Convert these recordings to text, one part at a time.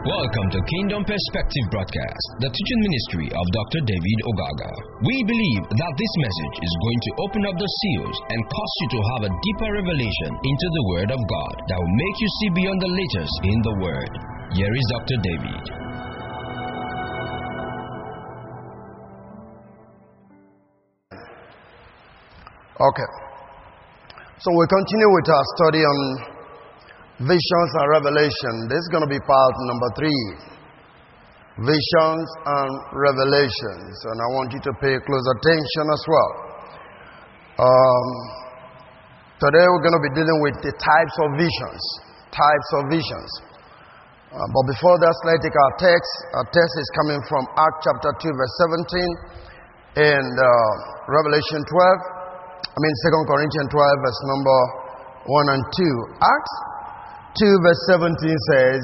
Welcome to Kingdom Perspective Broadcast, the teaching ministry of Dr. David Ogaga. We believe that this message is going to open up the seals and cause you to have a deeper revelation into the Word of God that will make you see beyond the letters in the Word. Here is Dr. David. Okay. So we continue with our study on visions and revelation. This is going to be part number three visions and revelations. And I want you to pay close attention as well. Um, today we're going to be dealing with the types of visions. Types of visions. Uh, but before that, let's take our text. Our text is coming from Acts chapter 2, verse 17, and uh, Revelation 12. I mean, 2 Corinthians 12, verse number 1 and 2. Acts 2, verse 17 says,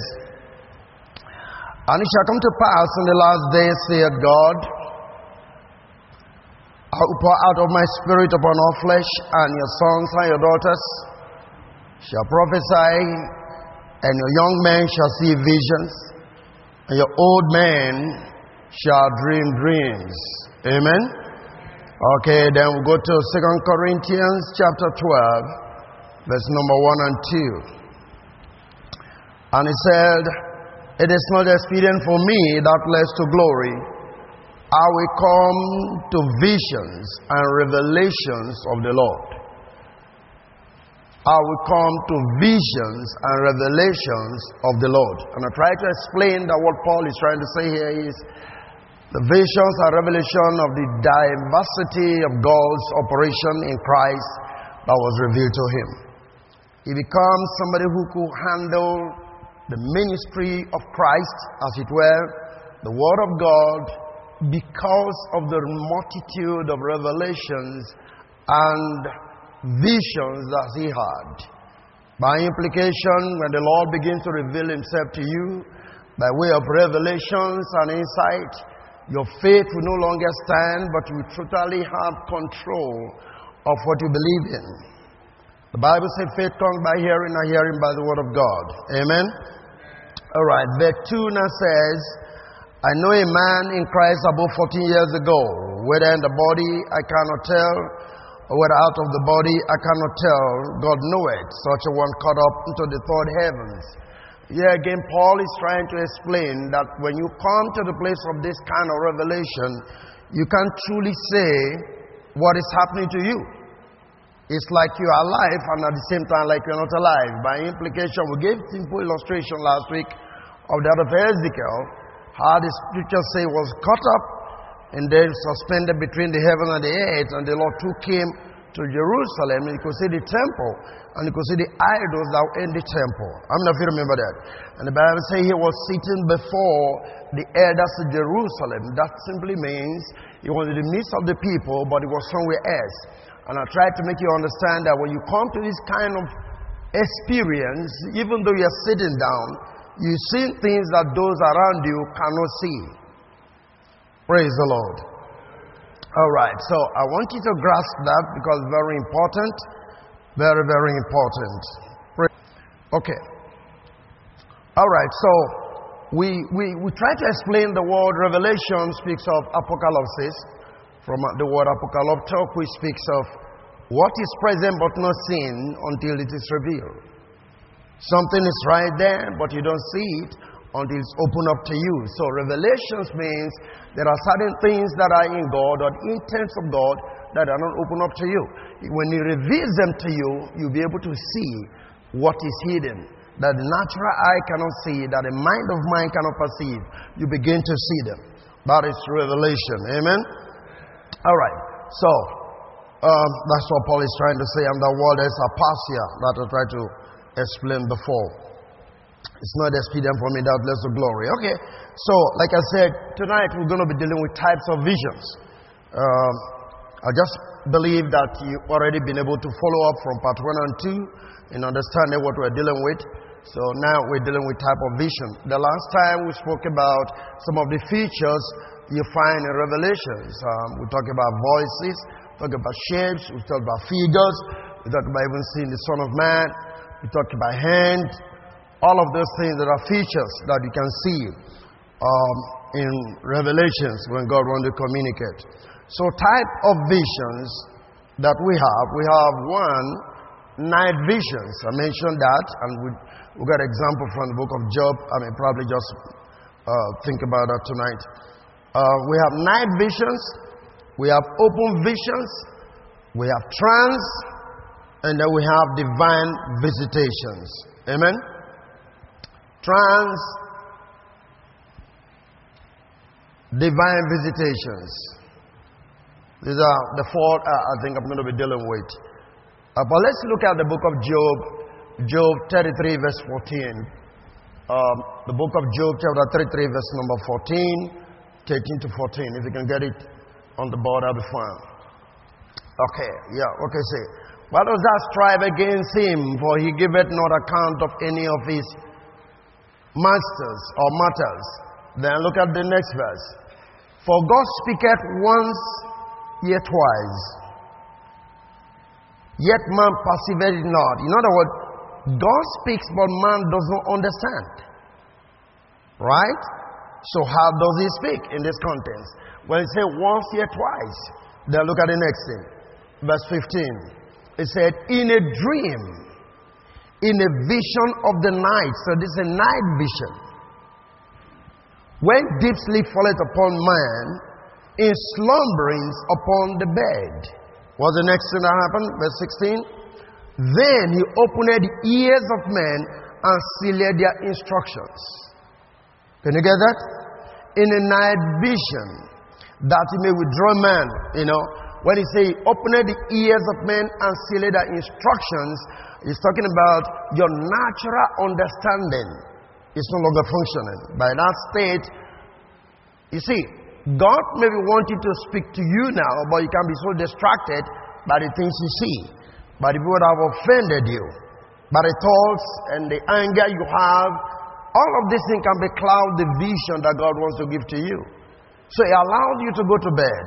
And it shall come to pass in the last days, saith God, I will pour out of my spirit upon all flesh, and your sons and your daughters shall prophesy, and your young men shall see visions, and your old men shall dream dreams. Amen. Okay, then we go to Second Corinthians chapter 12, verse number 1 and 2. And he said, It is not expedient for me that leads to glory. I will come to visions and revelations of the Lord. I will come to visions and revelations of the Lord. And I try to explain that what Paul is trying to say here is the visions and revelation of the diversity of God's operation in Christ that was revealed to him. He becomes somebody who could handle the ministry of Christ, as it were, the Word of God, because of the multitude of revelations and visions that he had. By implication, when the Lord begins to reveal himself to you by way of revelations and insight, your faith will no longer stand, but you totally have control of what you believe in. The Bible says faith comes by hearing, and hearing by the word of God. Amen? All right. 2 says, I know a man in Christ about 14 years ago, whether in the body I cannot tell, or whether out of the body I cannot tell. God knoweth. Such a one caught up into the third heavens. Here again, Paul is trying to explain that when you come to the place of this kind of revelation, you can't truly say what is happening to you. It's like you are alive and at the same time like you're not alive. By implication, we gave simple illustration last week of that of Ezekiel, how the scripture say was caught up and then suspended between the heaven and the earth, and the Lord took him to Jerusalem, and you could see the temple, and you could see the idols that were in the temple. I'm not if you remember that. And the Bible says he was sitting before the elders of Jerusalem. That simply means he was in the midst of the people, but he was somewhere else. And I tried to make you understand that when you come to this kind of experience, even though you're sitting down, you see things that those around you cannot see. Praise the Lord. All right, so I want you to grasp that because very important. Very, very important. Okay. All right, so we, we, we try to explain the word revelation speaks of apocalypse. From the word apocalypto, which speaks of what is present but not seen until it is revealed. Something is right there, but you don't see it until it's opened up to you. So revelations means there are certain things that are in God or intents of God that are not open up to you. When He reveals them to you, you'll be able to see what is hidden. That the natural eye cannot see, that the mind of mind cannot perceive. You begin to see them. That is revelation. Amen? All right. So, um, that's what Paul is trying to say. And the word is optasia that I tried to explain before. It's not expedient for me that less the glory. Okay, so like I said, tonight we're going to be dealing with types of visions. Um, I just believe that you've already been able to follow up from part one and two in understanding what we're dealing with. So now we're dealing with type of vision. The last time we spoke about some of the features you find in Revelations. Um, we talk about voices, talk about shapes, we talk about figures, we talk about even seeing the Son of Man, we talk about hands, All of those things that are features that you can see um, in Revelations when God wants to communicate. So, type of visions that we have, we have one, night visions. I mentioned that, and we, we got an example from the book of Job. I mean, probably just uh, think about that tonight. Uh, we have night visions, we have open visions, we have trance, and then we have divine visitations. Amen? Trance, divine visitations. These are the four uh, I think I'm going to be dealing with. Uh, but let's look at the book of Job, Job 33, verse 14. Um, the book of Job, chapter 33, verse number 14, 13 to 14. If you can get it on the board, that'll be fine. Okay, yeah, okay, say. Why does that strive against him? For he giveth not account of any of his masters or matters. Then look at the next verse. For God speaketh once, yet twice. Yet man persevereth not. In other words, God speaks, but man does not understand. Right? So, how does he speak in this context? Well, he said once, yet twice. Then look at the next thing. Verse 15. It said, In a dream, in a vision of the night. So, this is a night vision. When deep sleep falleth upon man, in slumberings upon the bed. What's the next thing that happened? Verse 16. Then he opened the ears of men and sealed their instructions. Can you get that? In a night vision, that he may withdraw man. You know, when he say open the ears of men and seal their instructions, he's talking about your natural understanding is no longer functioning. By that state, you see, God maybe wanting to speak to you now, but you can be so distracted by the things you see, by the people that have offended you, by the thoughts and the anger you have all of these things can be cloud the vision that God wants to give to you. So He allowed you to go to bed.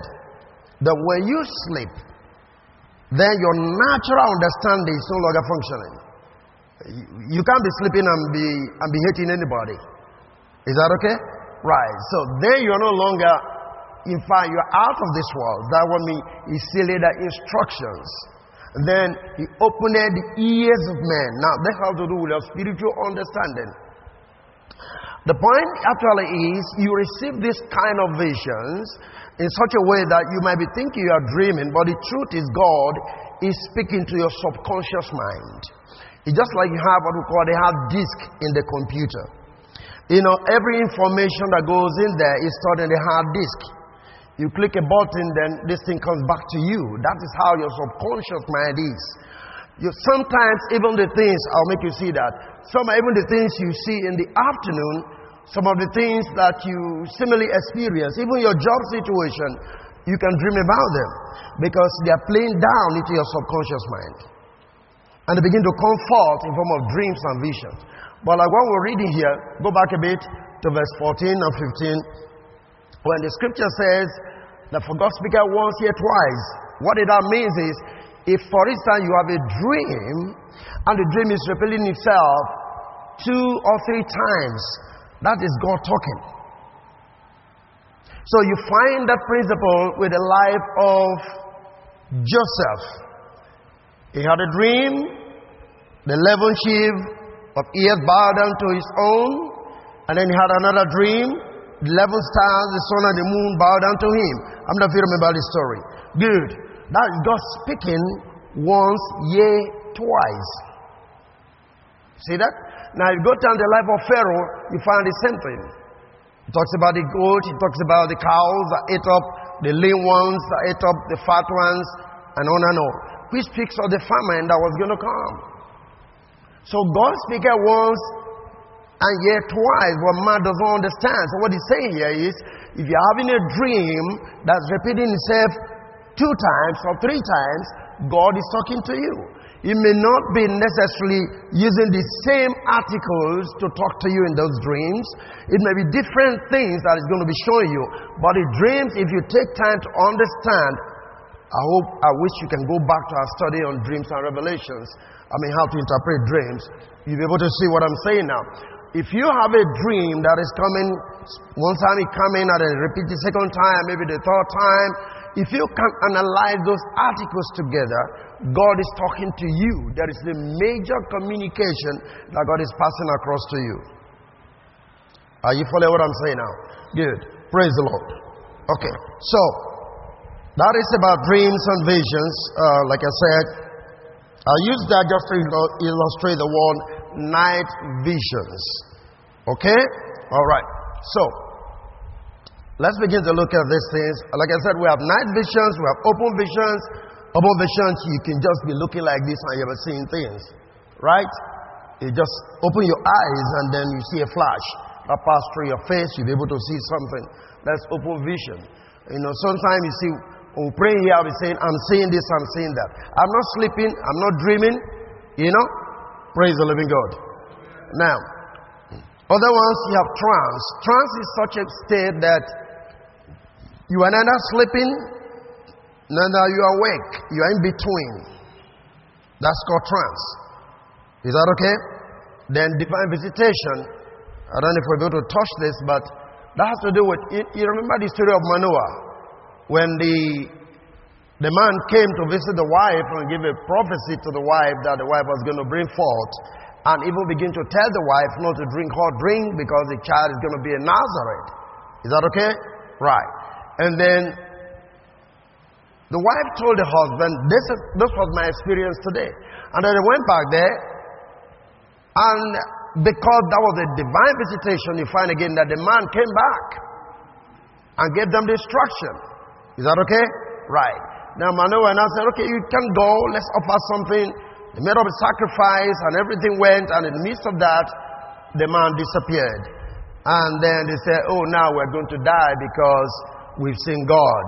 That when you sleep, then your natural understanding is no longer functioning. You can't be sleeping and be, and be hating anybody. Is that okay? Right. So then you're no longer, in fact, you're out of this world. That would mean He sealed the instructions. Then He opened the ears of men. Now, that has to do with your spiritual understanding. The point actually is you receive this kind of visions in such a way that you might be thinking you are dreaming, but the truth is God is speaking to your subconscious mind. It's just like you have what we call a hard disk in the computer. You know, every information that goes in there is stored in the hard disk. You click a button, then this thing comes back to you. That is how your subconscious mind is. You, sometimes even the things, I'll make you see that. Some even the things you see in the afternoon some of the things that you similarly experience, even your job situation, you can dream about them because they are playing down into your subconscious mind. And they begin to come forth in form of dreams and visions. But like what we're reading here, go back a bit to verse 14 and 15. When the scripture says that for God speaker once yet twice, what it that means is if for instance you have a dream and the dream is repeating itself two or three times, that is God talking. So you find that principle with the life of Joseph. He had a dream, the eleven sheep of ears bowed down to his own, and then he had another dream, the eleven stars, the sun and the moon bowed down to him. I'm not sure remember this story. Good. That is God speaking once, yea, twice. See that? Now, you go down the life of Pharaoh, you find the same thing. He talks about the goat, he talks about the cows that ate up the lean ones, that ate up the fat ones, and on and on. Which speaks of the famine that was going to come. So God speaks once and yet twice, but man doesn't understand. So what he's saying here is, if you're having a dream that's repeating itself two times or three times, God is talking to you. He may not be necessarily using the same articles to talk to you in those dreams. It may be different things that He's going to be showing you. But the dreams, if you take time to understand I hope, I wish you can go back to our study on dreams and revelations. I mean, how to interpret dreams. You'll be able to see what I'm saying now. If you have a dream that is coming, one time it coming, and then repeat the second time, maybe the third time, if you can analyze those articles together, God is talking to you. There is a major communication that God is passing across to you. Are you following what I'm saying now? Good. Praise the Lord. Okay. So, that is about dreams and visions. Uh, like I said, I use that just to illustrate the word night visions. Okay? All right. So, let's begin to look at these things. Like I said, we have night visions, we have open visions. Open visions, you can just be looking like this and you're seeing things. Right? You just open your eyes and then you see a flash that pass through your face. You'll be able to see something. That's open vision. You know, sometimes you see when we pray here, I'll be saying, I'm seeing this, I'm seeing that. I'm not sleeping, I'm not dreaming, you know? Praise the living God. Now, other ones you have trance. Trance is such a state that you are neither sleeping, neither you are awake. You are in between. That's called trance. Is that okay? Then divine visitation. I don't know if we're going to touch this, but that has to do with, you remember the story of Manoah when the, the man came to visit the wife and give a prophecy to the wife that the wife was going to bring forth, and even begin to tell the wife not to drink hot drink because the child is going to be a Nazarite. Is that okay? Right. And then the wife told the husband, this, is, this was my experience today. And then they went back there, and because that was a divine visitation, you find again that the man came back and gave them the instruction. Is that okay? Right. Now Manoah and I said, okay, you can go, let's offer something. They made up a sacrifice and everything went, and in the midst of that, the man disappeared. And then they said, oh, now we're going to die because we've seen God.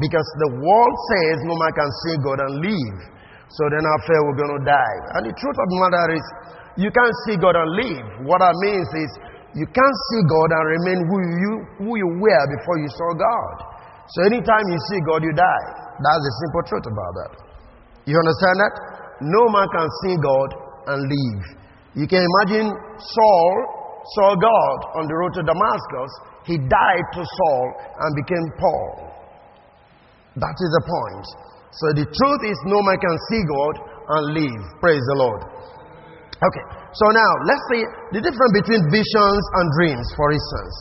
Because the world says no man can see God and live. So then I after we're going to die. And the truth of the matter is, you can't see God and live. What that means is, you can't see God and remain who you, who you were before you saw God. So anytime you see God, you die. That's the simple truth about that. You understand that? No man can see God and live. You can imagine Saul saw God on the road to Damascus. He died to Saul and became Paul. That is the point. So the truth is, no man can see God and live. Praise the Lord. Okay, so now let's see the difference between visions and dreams, for instance.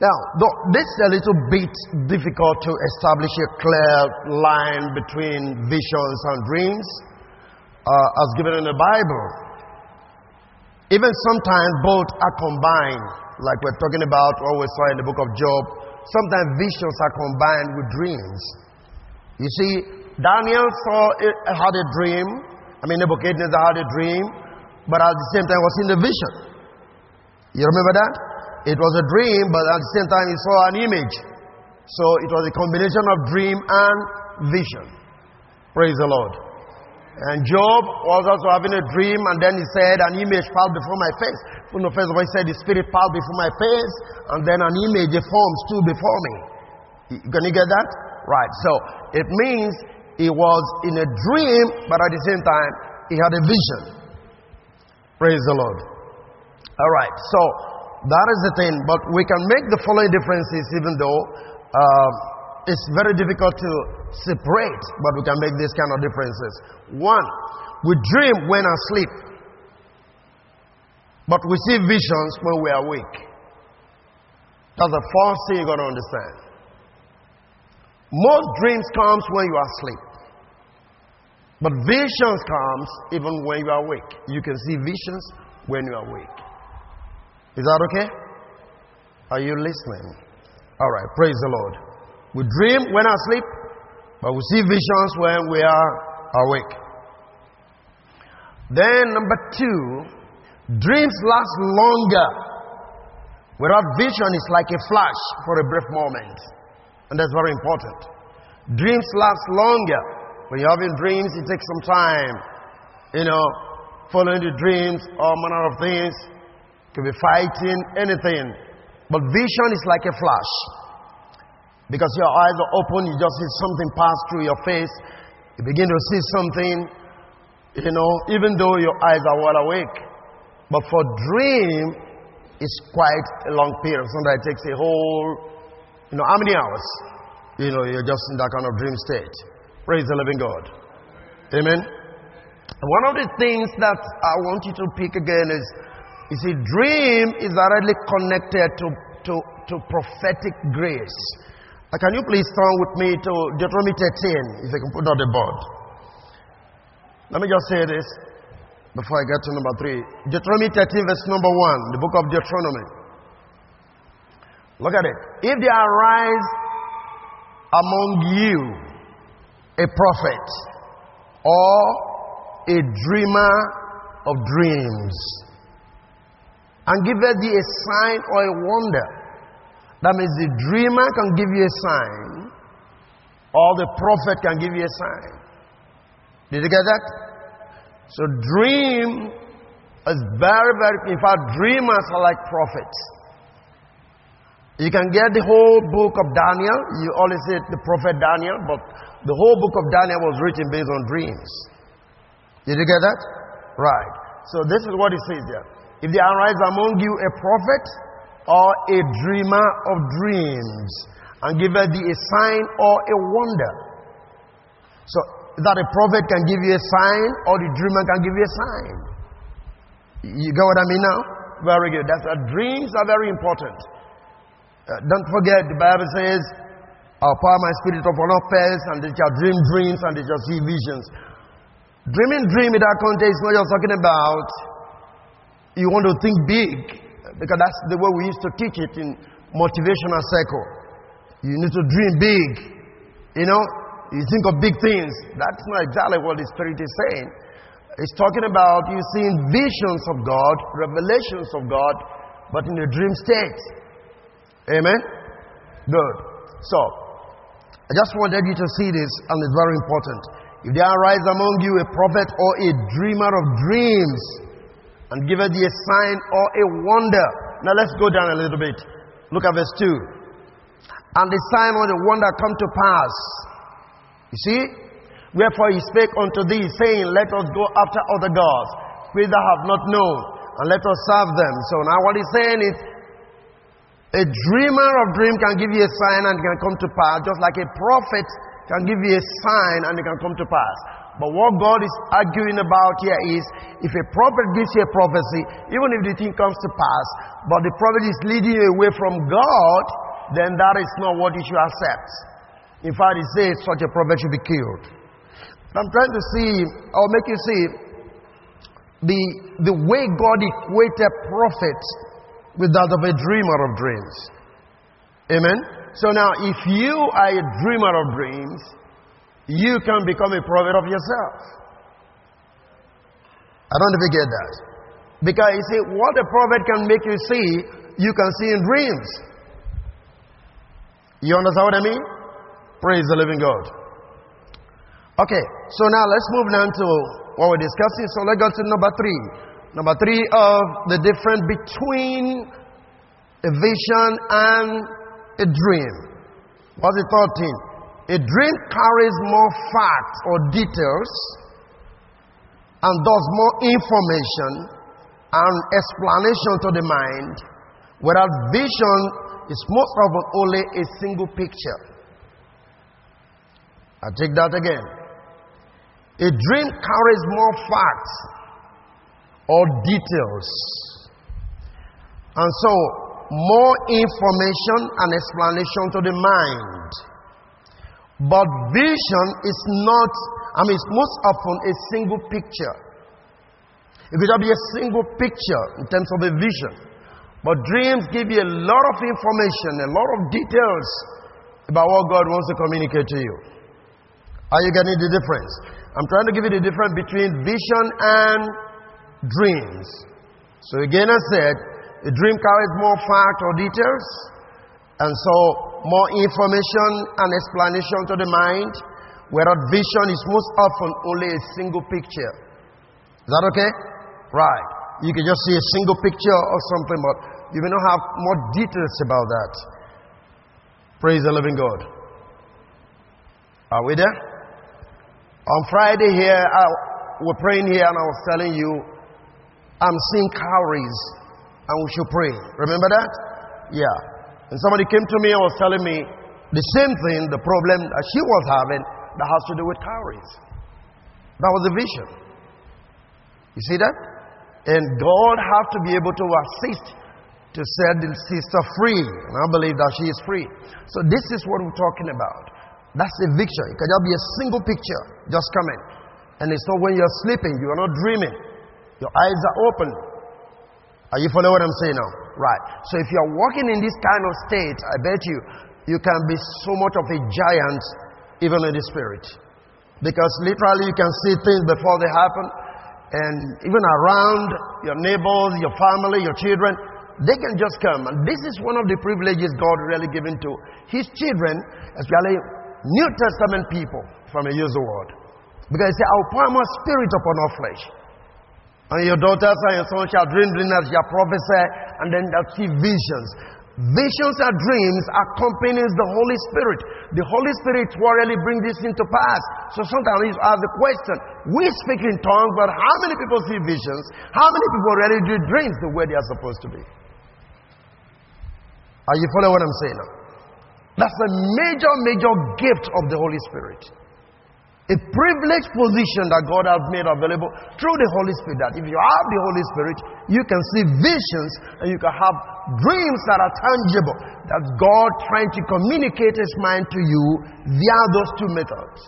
Now, this is a little bit difficult to establish a clear line between visions and dreams uh, as given in the Bible. Even sometimes both are combined, like we're talking about what we saw in the book of Job. Sometimes visions are combined with dreams. You see, Daniel saw had a dream. I mean, Nebuchadnezzar had a dream, but at the same time was in the vision. You remember that? It was a dream, but at the same time, he saw an image. So it was a combination of dream and vision. Praise the Lord. And Job was also having a dream, and then he said, An image passed before my face. From the first of all, he said, The spirit passed before my face, and then an image, a form stood before me. Can you get that? Right. So it means he was in a dream, but at the same time, he had a vision. Praise the Lord. All right. So that is the thing. But we can make the following differences even though uh, it's very difficult to separate, but we can make these kind of differences. One, we dream when asleep, but we see visions when we are awake. That's the first thing you're going to understand. Most dreams comes when you are asleep. But visions comes even when you are awake. You can see visions when you are awake. Is that okay? Are you listening? All right, praise the Lord. We dream when asleep, but we see visions when we are awake. Then, number two, dreams last longer. Without vision, it's like a flash for a brief moment. And that's very important. Dreams last longer. When you're having dreams, it takes some time. You know, following the dreams, all manner of things. Could be fighting, anything. But vision is like a flash. Because your eyes are open, you just see something pass through your face. You begin to see something, you know, even though your eyes are wide awake. But for dream, it's quite a long period. Sometimes it takes a whole, you know, how many hours? You know, you're just in that kind of dream state. Praise the living God. Amen. One of the things that I want you to pick again is, you see, dream is directly connected to, to, to prophetic grace. Uh, can you please turn with me to Deuteronomy 13, if I can put on the board? Let me just say this before I get to number 3. Deuteronomy 13, verse number 1, the book of Deuteronomy. Look at it. If there arise among you a prophet or a dreamer of dreams, and giveth thee a sign or a wonder, that means the dreamer can give you a sign, or the prophet can give you a sign. Did you get that? So, dream is very, very, in fact, dreamers are like prophets. You can get the whole book of Daniel. You always say the prophet Daniel, but the whole book of Daniel was written based on dreams. Did you get that? Right. So, this is what it says there. If there arise among you a prophet, or a dreamer of dreams, and giveth thee a sign or a wonder. So that a prophet can give you a sign, or the dreamer can give you a sign. You get what I mean now? Very good. That's uh, dreams are very important. Uh, don't forget, the Bible says, I'll pour my spirit upon all flesh, and they shall dream dreams, and they shall see visions. Dreaming dream in that context is not just talking about you want to think big because that's the way we used to teach it in motivational circle. You need to dream big. You know, you think of big things. That's not exactly what the Spirit is saying. It's talking about you seeing visions of God, revelations of God, but in a dream state. Amen? Good. So, I just wanted you to see this, and it's very important. If there arise among you a prophet or a dreamer of dreams, and give thee a sign or a wonder. Now let's go down a little bit. Look at verse 2. And the sign or the wonder come to pass. You see? Wherefore he spake unto thee, saying, Let us go after other gods, which thou have not known, and let us serve them. So now what he's saying is, a dreamer of dream can give you a sign and it can come to pass, just like a prophet can give you a sign and it can come to pass. But what God is arguing about here is if a prophet gives you a prophecy, even if the thing comes to pass, but the prophet is leading you away from God, then that is not what you should accept. In fact, it says such a prophet should be killed. I'm trying to see, or make you see, the, the way God equated prophet with that of a dreamer of dreams. Amen? So now, if you are a dreamer of dreams, you can become a prophet of yourself. I don't you get that. Because you see, what a prophet can make you see, you can see in dreams. You understand what I mean? Praise the living God. Okay, so now let's move down to what we're discussing. So let's go to number three. Number three of the difference between a vision and a dream. What's the third thing? A dream carries more facts or details and does more information and explanation to the mind, whereas vision is most often only a single picture. I take that again. A dream carries more facts or details, and so more information and explanation to the mind. But vision is not, I mean, it's most often a single picture. It could be a single picture in terms of a vision. But dreams give you a lot of information, a lot of details about what God wants to communicate to you. Are you getting the difference? I'm trying to give you the difference between vision and dreams. So again, I said, a dream carries more facts or details, and so more information and explanation to the mind, whereas vision is most often only a single picture. Is that okay? Right. You can just see a single picture or something, but you may not have more details about that. Praise the living God. Are we there? On Friday here, I, we're praying here, and I was telling you, I'm seeing cowries, and we should pray. Remember that? Yeah. And somebody came to me and was telling me the same thing, the problem that she was having that has to do with cowries. That was the vision. You see that? And God has to be able to assist to set the sister free. And I believe that she is free. So this is what we're talking about. That's eviction. It can just be a single picture just coming. And it's not when you're sleeping, you are not dreaming. Your eyes are open. Are you following what I'm saying now? Right. So if you're walking in this kind of state, I bet you, you can be so much of a giant even in the spirit. Because literally you can see things before they happen. And even around your neighbors, your family, your children, they can just come. And this is one of the privileges God really given to His children, especially New Testament people, if I may use the word. Because He said, I'll pour my spirit upon all flesh. And your daughters and your sons shall dream dreams, shall prophesy, and then they'll see visions. Visions and dreams accompanies the Holy Spirit. The Holy Spirit will really bring this into pass. So sometimes you ask the question, we speak in tongues, but how many people see visions? How many people really do dreams the way they are supposed to be? Are you following what I'm saying now? That's a major, major gift of the Holy Spirit. A privileged position that God has made available through the Holy Spirit. That if you have the Holy Spirit, you can see visions and you can have dreams that are tangible. That's God trying to communicate His mind to you via those two methods.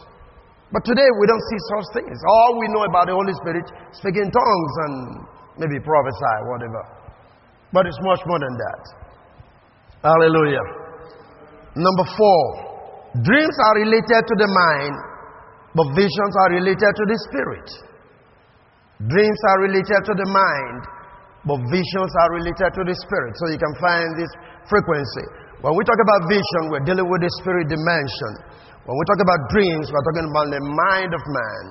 But today we don't see such things. All we know about the Holy Spirit, speaking tongues and maybe prophesy, whatever. But it's much more than that. Hallelujah. Number four, dreams are related to the mind but visions are related to the spirit. Dreams are related to the mind, but visions are related to the spirit. So you can find this frequency. When we talk about vision, we're dealing with the spirit dimension. When we talk about dreams, we're talking about the mind of man.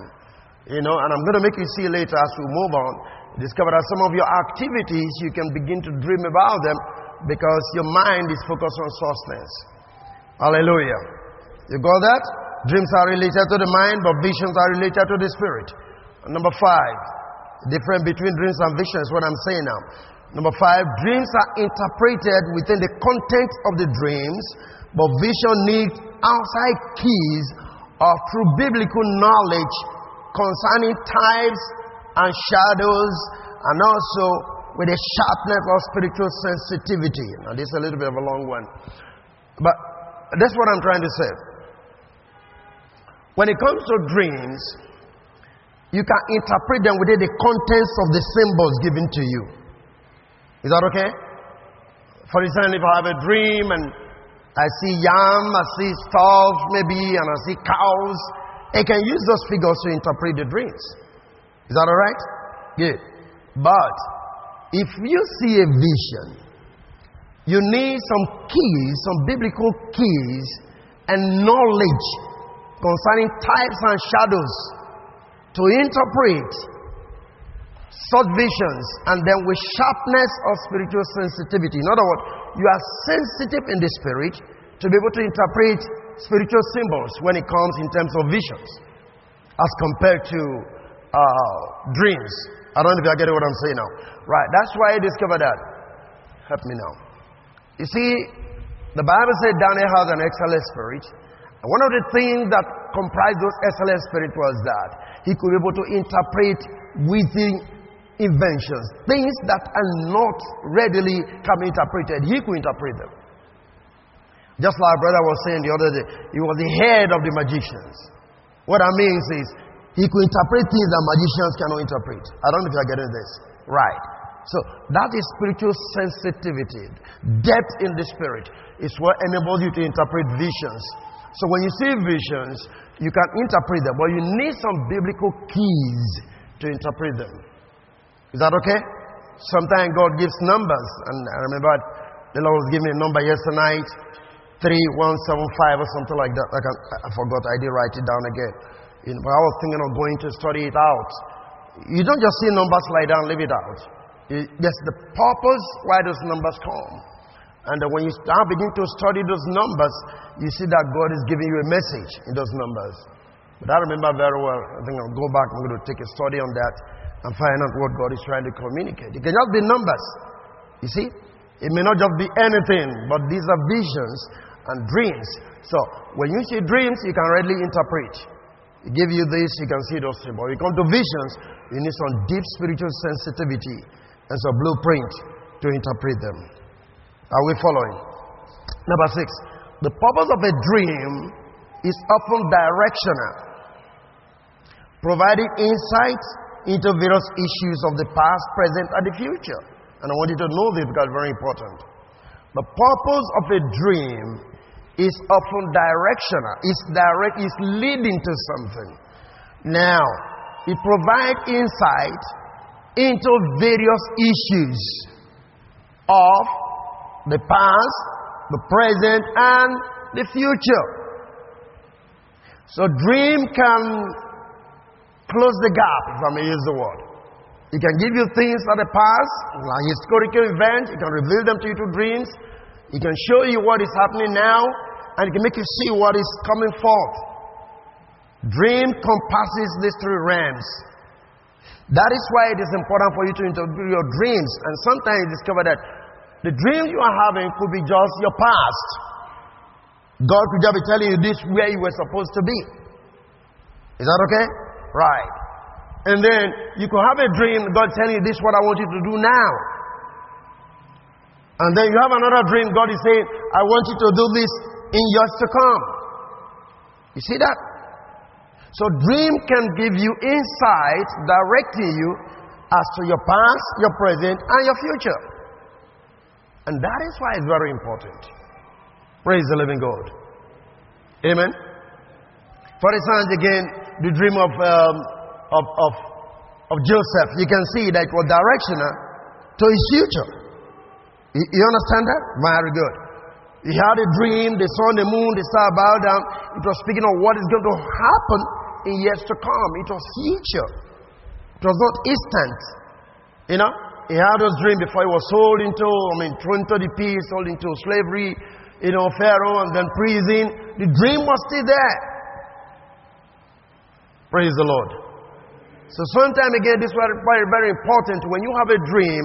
You know, and I'm going to make you see later as we move on, discover that some of your activities, you can begin to dream about them because your mind is focused on sourceness. Hallelujah. You got that? Dreams are related to the mind, but visions are related to the spirit. Number five, difference between dreams and visions, what I'm saying now. Number five, dreams are interpreted within the content of the dreams, but vision needs outside keys or through biblical knowledge concerning types and shadows and also with a sharpness of spiritual sensitivity. Now, this is a little bit of a long one. But that's what I'm trying to say. When it comes to dreams, you can interpret them within the contents of the symbols given to you. Is that okay? For example, if I have a dream and I see yam, I see stuff maybe, and I see cows, I can use those figures to interpret the dreams. Is that alright? Good. But if you see a vision, you need some keys, some biblical keys, and knowledge concerning types and shadows to interpret such visions and then with sharpness of spiritual sensitivity. In other words, you are sensitive in the spirit to be able to interpret spiritual symbols when it comes in terms of visions as compared to uh, dreams. I don't know if you're getting what I'm saying now. Right, that's why I discovered that. Help me now. You see, the Bible said Daniel has an excellent spirit and one of the things that comprised those excellent spirit was that he could be able to interpret within inventions, things that are not readily can be interpreted. He could interpret them. Just like brother was saying the other day, he was the head of the magicians. What that means is he could interpret things that magicians cannot interpret. I don't know if you're getting this. Right. So that is spiritual sensitivity. Depth in the spirit is what enables you to interpret visions so when you see visions, you can interpret them, but you need some biblical keys to interpret them. Is that okay? Sometimes God gives numbers, and I remember the Lord was giving me a number yesterday night, 3175 or something like that. I, can, I forgot, I did write it down again. You know, but I was thinking of going to study it out. You don't just see numbers lie down, leave it out. There's the purpose why those numbers come. And when you start begin to study those numbers, you see that God is giving you a message in those numbers. But I remember very well, I think I'll go back, I'm going to take a study on that and find out what God is trying to communicate. It can just be numbers. You see? It may not just be anything, but these are visions and dreams. So when you see dreams, you can readily interpret. He give you this, you can see those things. But when you come to visions, you need some deep spiritual sensitivity and some blueprint to interpret them. Are we following? Number six, the purpose of a dream is often directional, providing insight into various issues of the past, present, and the future. And I want you to know this because it's very important. The purpose of a dream is often directional, it's direct, it's leading to something. Now, it provides insight into various issues of the past, the present, and the future. So dream can close the gap, if I may use the word. It can give you things of the past, like historical events. It can reveal them to you through dreams. It can show you what is happening now, and it can make you see what is coming forth. Dream compasses these three realms. That is why it is important for you to interpret your dreams. And sometimes you discover that the dream you are having could be just your past. God could just be telling you this where you were supposed to be. Is that okay? Right. And then you could have a dream, God telling you this is what I want you to do now. And then you have another dream, God is saying, I want you to do this in years to come. You see that? So dream can give you insight, directing you as to your past, your present, and your future. And that is why it's very important. Praise the living God. Amen. For instance, again, the dream of, um, of, of, of Joseph, you can see that it was directional to his future. You, you understand that? Very good. He had a dream, the sun, the moon, the star bowed down. It was speaking of what is going to happen in years to come. It was future. It was not instant. You know? He had those dream before he was sold into, I mean, thrown into the pit, sold into slavery, you know, Pharaoh, and then prison. The dream was still there. Praise the Lord. So sometime again, this is very, very important. When you have a dream,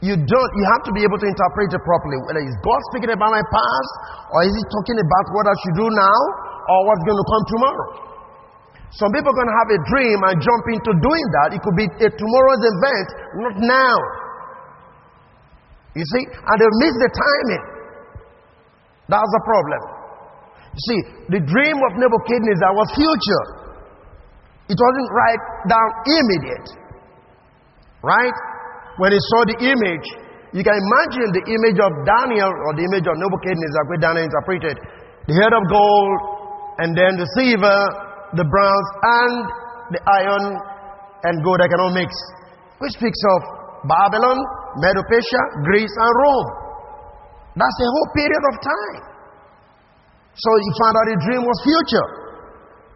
you don't, you have to be able to interpret it properly. Whether is God speaking about my past, or is he talking about what I should do now, or what's going to come tomorrow? Some people to have a dream and jump into doing that. It could be a tomorrow's event, not now. You see? And they miss the timing. That's the problem. You see, the dream of Nebuchadnezzar was future. It wasn't right down immediate. Right? When he saw the image, you can imagine the image of Daniel or the image of Nebuchadnezzar, where Daniel interpreted the head of gold and then the silver the bronze, and the iron and gold economics, which speaks of Babylon, Medo-Persia, Greece, and Rome. That's a whole period of time. So he found out the dream was future.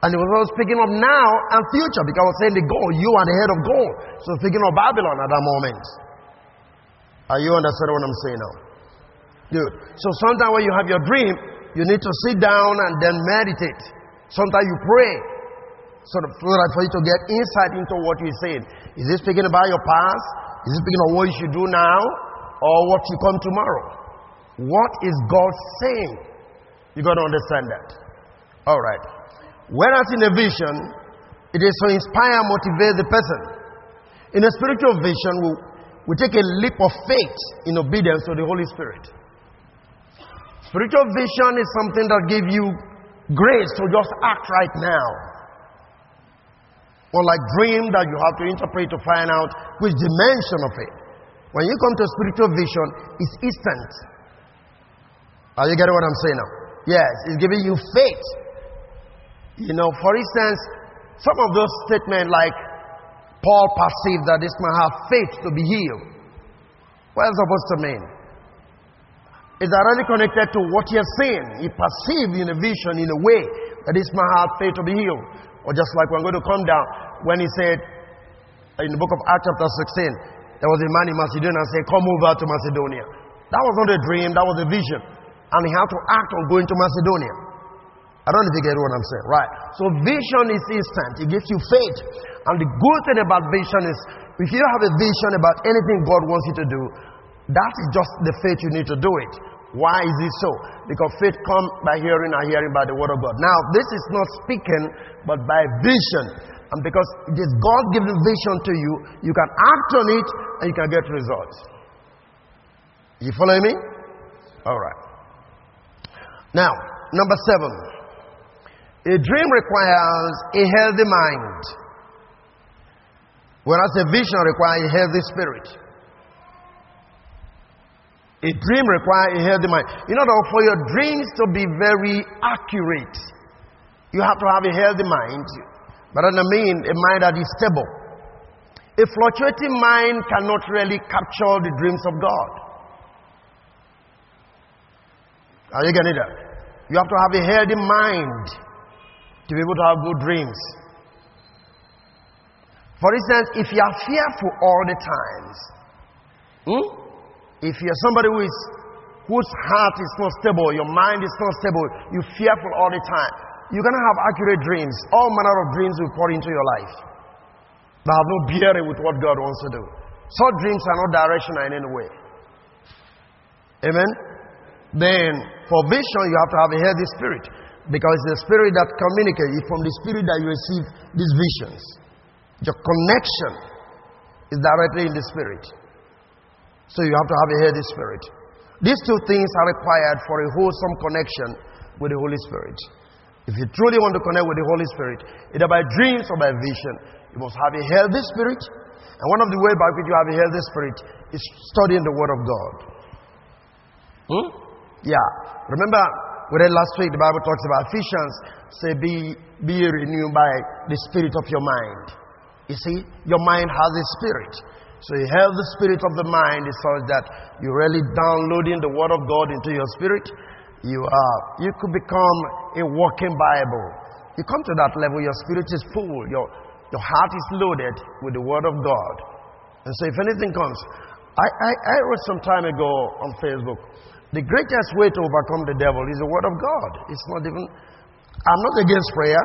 And he was also speaking of now and future because I was saying the gold, you are the head of gold. So speaking of Babylon at that moment. Are you understanding what I'm saying now? Good. So sometimes when you have your dream, you need to sit down and then meditate. Sometimes you pray sort of for you to get insight into what you're saying. Is he speaking about your past? Is he speaking of what you should do now? Or what you come tomorrow? What is God saying? You got to understand that. All right. Whereas in a vision, it is to inspire and motivate the person. In a spiritual vision, we, we take a leap of faith in obedience to the Holy Spirit. Spiritual vision is something that gives you grace to just act right now. Or like dream that you have to interpret to find out which dimension of it. When you come to spiritual vision, it's instant. Are you getting what I'm saying now? Yes, it's giving you faith. You know, for instance, some of those statements like Paul perceived that this man have faith to be healed. What is supposed to mean? Is directly connected to what he has seen. He perceived in a vision, in a way, that this man had faith to be healed. Or just like we're going to come down, when he said in the book of Acts, chapter 16, there was a man in Macedonia and said, Come over to Macedonia. That was not a dream, that was a vision. And he had to act on going to Macedonia. I don't know if you get what I'm saying. Right. So vision is instant. It gives you faith. And the good thing about vision is if you have a vision about anything God wants you to do, that is just the faith you need to do it. Why is it so? Because faith comes by hearing and hearing by the word of God. Now, this is not speaking, but by vision. And because it is God giving vision to you, you can act on it and you can get results. You follow me? All right. Now, number seven. A dream requires a healthy mind, whereas a vision requires a healthy spirit. A dream requires a healthy mind. In order for your dreams to be very accurate, you have to have a healthy mind. But I mean a mind that is stable. A fluctuating mind cannot really capture the dreams of God. Are you getting that? You have to have a healthy mind to be able to have good dreams. For instance, if you are fearful all the times, hmm? If you're somebody who is whose heart is not stable, your mind is not stable, you're fearful all the time, you're gonna have accurate dreams. All manner of dreams will pour into your life. That have no bearing with what God wants to do. Such dreams are not directional in any way. Amen? Then for vision you have to have a healthy spirit. Because it's the spirit that communicates. It's from the spirit that you receive these visions. Your connection is directly in the spirit. So you have to have a healthy spirit. These two things are required for a wholesome connection with the Holy Spirit. If you truly want to connect with the Holy Spirit, either by dreams or by vision, you must have a healthy spirit. And one of the ways by which you have a healthy spirit is studying the Word of God. Hmm? Yeah. Remember, we read last week, the Bible talks about Ephesians, say, be, be renewed by the spirit of your mind. You see, your mind has a spirit. So you have the spirit of the mind is such that you're really downloading the word of God into your spirit. You are, you could become a walking Bible. You come to that level, your spirit is full, your, your heart is loaded with the word of God. And so if anything comes, I, I, I wrote some time ago on Facebook, the greatest way to overcome the devil is the word of God. It's not even, I'm not against prayer,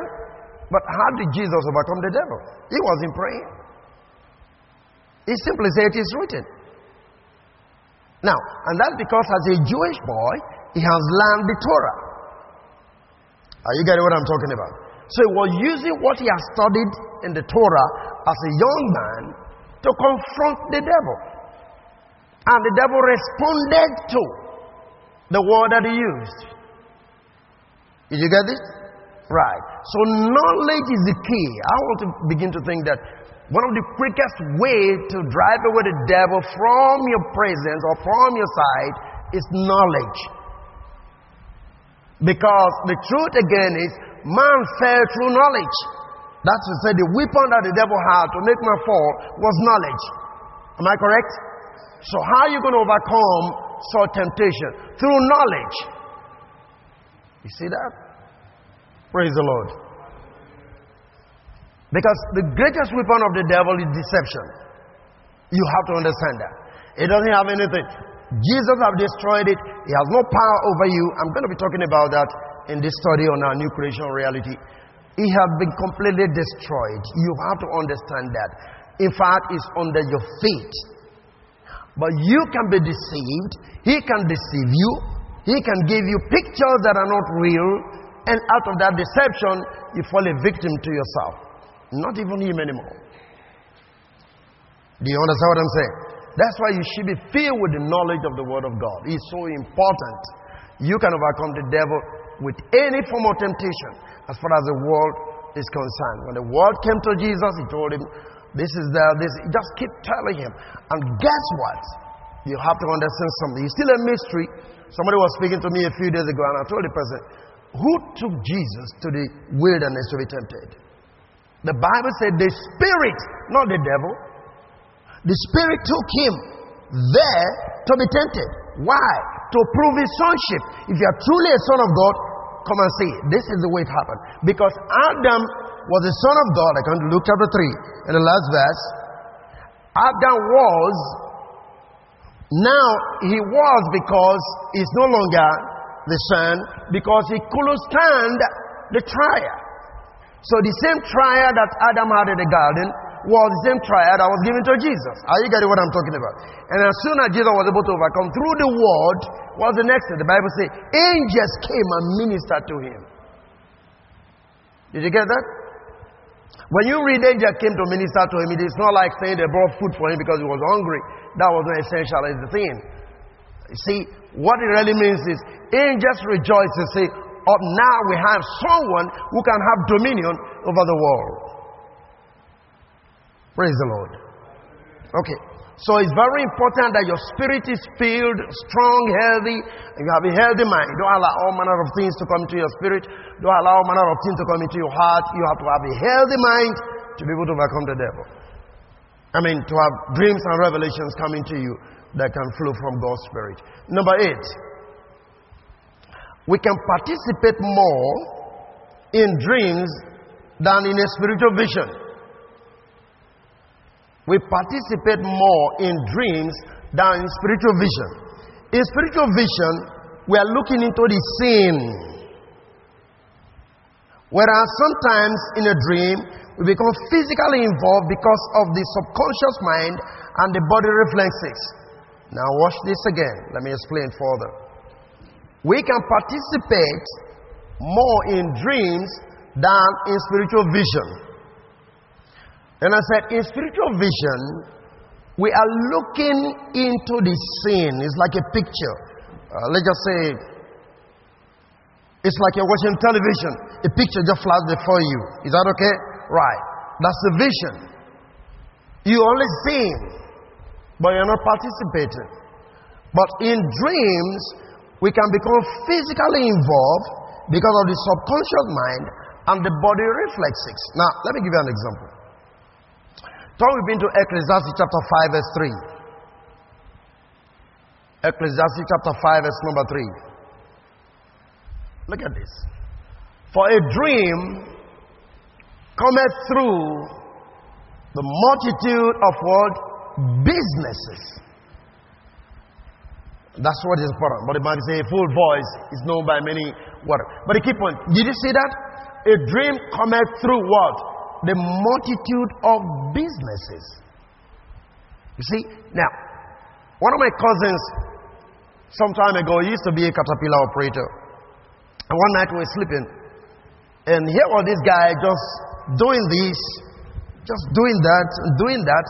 but how did Jesus overcome the devil? He wasn't praying. He simply said it is written. Now, and that's because as a Jewish boy, he has learned the Torah. Are you getting what I'm talking about? So he was using what he has studied in the Torah as a young man to confront the devil. And the devil responded to the word that he used. Did you get this? Right. So knowledge is the key. I want to begin to think that one of the quickest ways to drive away the devil from your presence or from your side is knowledge. Because the truth again is, man fell through knowledge. That's to say, the weapon that the devil had to make man fall was knowledge. Am I correct? So, how are you going to overcome such temptation? Through knowledge. You see that? Praise the Lord. Because the greatest weapon of the devil is deception. You have to understand that. It doesn't have anything. Jesus has destroyed it. He has no power over you. I'm going to be talking about that in this study on our new creation reality. He has been completely destroyed. You have to understand that. In fact, it's under your feet. But you can be deceived. He can deceive you. He can give you pictures that are not real. And out of that deception, you fall a victim to yourself. Not even him anymore. Do you understand what I'm saying? That's why you should be filled with the knowledge of the Word of God. It's so important. You can overcome the devil with any form of temptation as far as the world is concerned. When the world came to Jesus, he told him, This is there, this. Just keep telling him. And guess what? You have to understand something. It's still a mystery. Somebody was speaking to me a few days ago, and I told the person, Who took Jesus to the wilderness to be tempted? The Bible said the Spirit, not the devil. The Spirit took him there to be tempted. Why? To prove his sonship. If you are truly a son of God, come and see. This is the way it happened. Because Adam was a son of God. I come to Luke chapter 3 in the last verse. Adam was Now he was because he's no longer the son because he couldn't stand the trial. So the same trial that Adam had in the garden was the same trial that was given to Jesus. Are you getting what I'm talking about? And as soon as Jesus was able to overcome through the word, what's the next thing? The Bible says angels came and ministered to him. Did you get that? When you read angel came to minister to him, it is not like saying they brought food for him because he was hungry. That was not essential as the thing. You see, what it really means is angels rejoice and say, oh, now we have someone who can have dominion over the world. Praise the Lord. Okay. So it's very important that your spirit is filled, strong, healthy, and you have a healthy mind. Don't allow all manner of things to come into your spirit. Don't allow all manner of things to come into your heart. You have to have a healthy mind to be able to overcome the devil. I mean, to have dreams and revelations coming to you that can flow from God's Spirit. Number eight, we can participate more in dreams than in a spiritual vision. We participate more in dreams than in spiritual vision. In spiritual vision, we are looking into the scene. Whereas sometimes in a dream, we become physically involved because of the subconscious mind and the body reflexes. Now, watch this again. Let me explain further. We can participate more in dreams than in spiritual vision. And I said, in spiritual vision, we are looking into the scene. It's like a picture. Uh, let's just say, it's like you're watching television. A picture just flies before you. Is that okay? Right. That's the vision. You only seeing but you're not participating. But in dreams, we can become physically involved because of the subconscious mind and the body reflexes. Now, let me give you an example. Turn with me to Ecclesiastes chapter 5, verse 3. Ecclesiastes chapter 5, verse number 3. Look at this. For a dream cometh through the multitude of what? businesses. That's what is important. But the Bible says a full voice is known by many what? But key point, did you see that? A dream cometh through what? The multitude of businesses. You see? Now, one of my cousins some time ago used to be a caterpillar operator. And one night we were sleeping, and here was this guy just doing this, just doing that, doing that.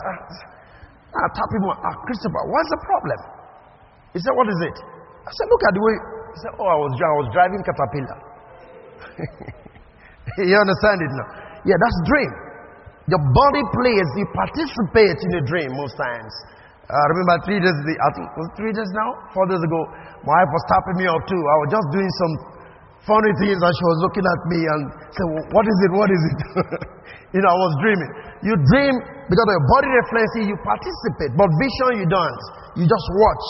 I tap him, ah, Christopher, what's the problem? He said, What is it? I said, Look at the way. He said, Oh, I was, I was driving Caterpillar. you understand it now? Yeah, that's dream. Your body plays, you participate in a dream most times. I remember three days, I think was three days now, four days ago, my wife was tapping me up too. I was just doing some funny things and she was looking at me and said, well, What is it? What is it? you know, I was dreaming. You dream because of your body reflexes, you participate, but vision you don't. You just watch.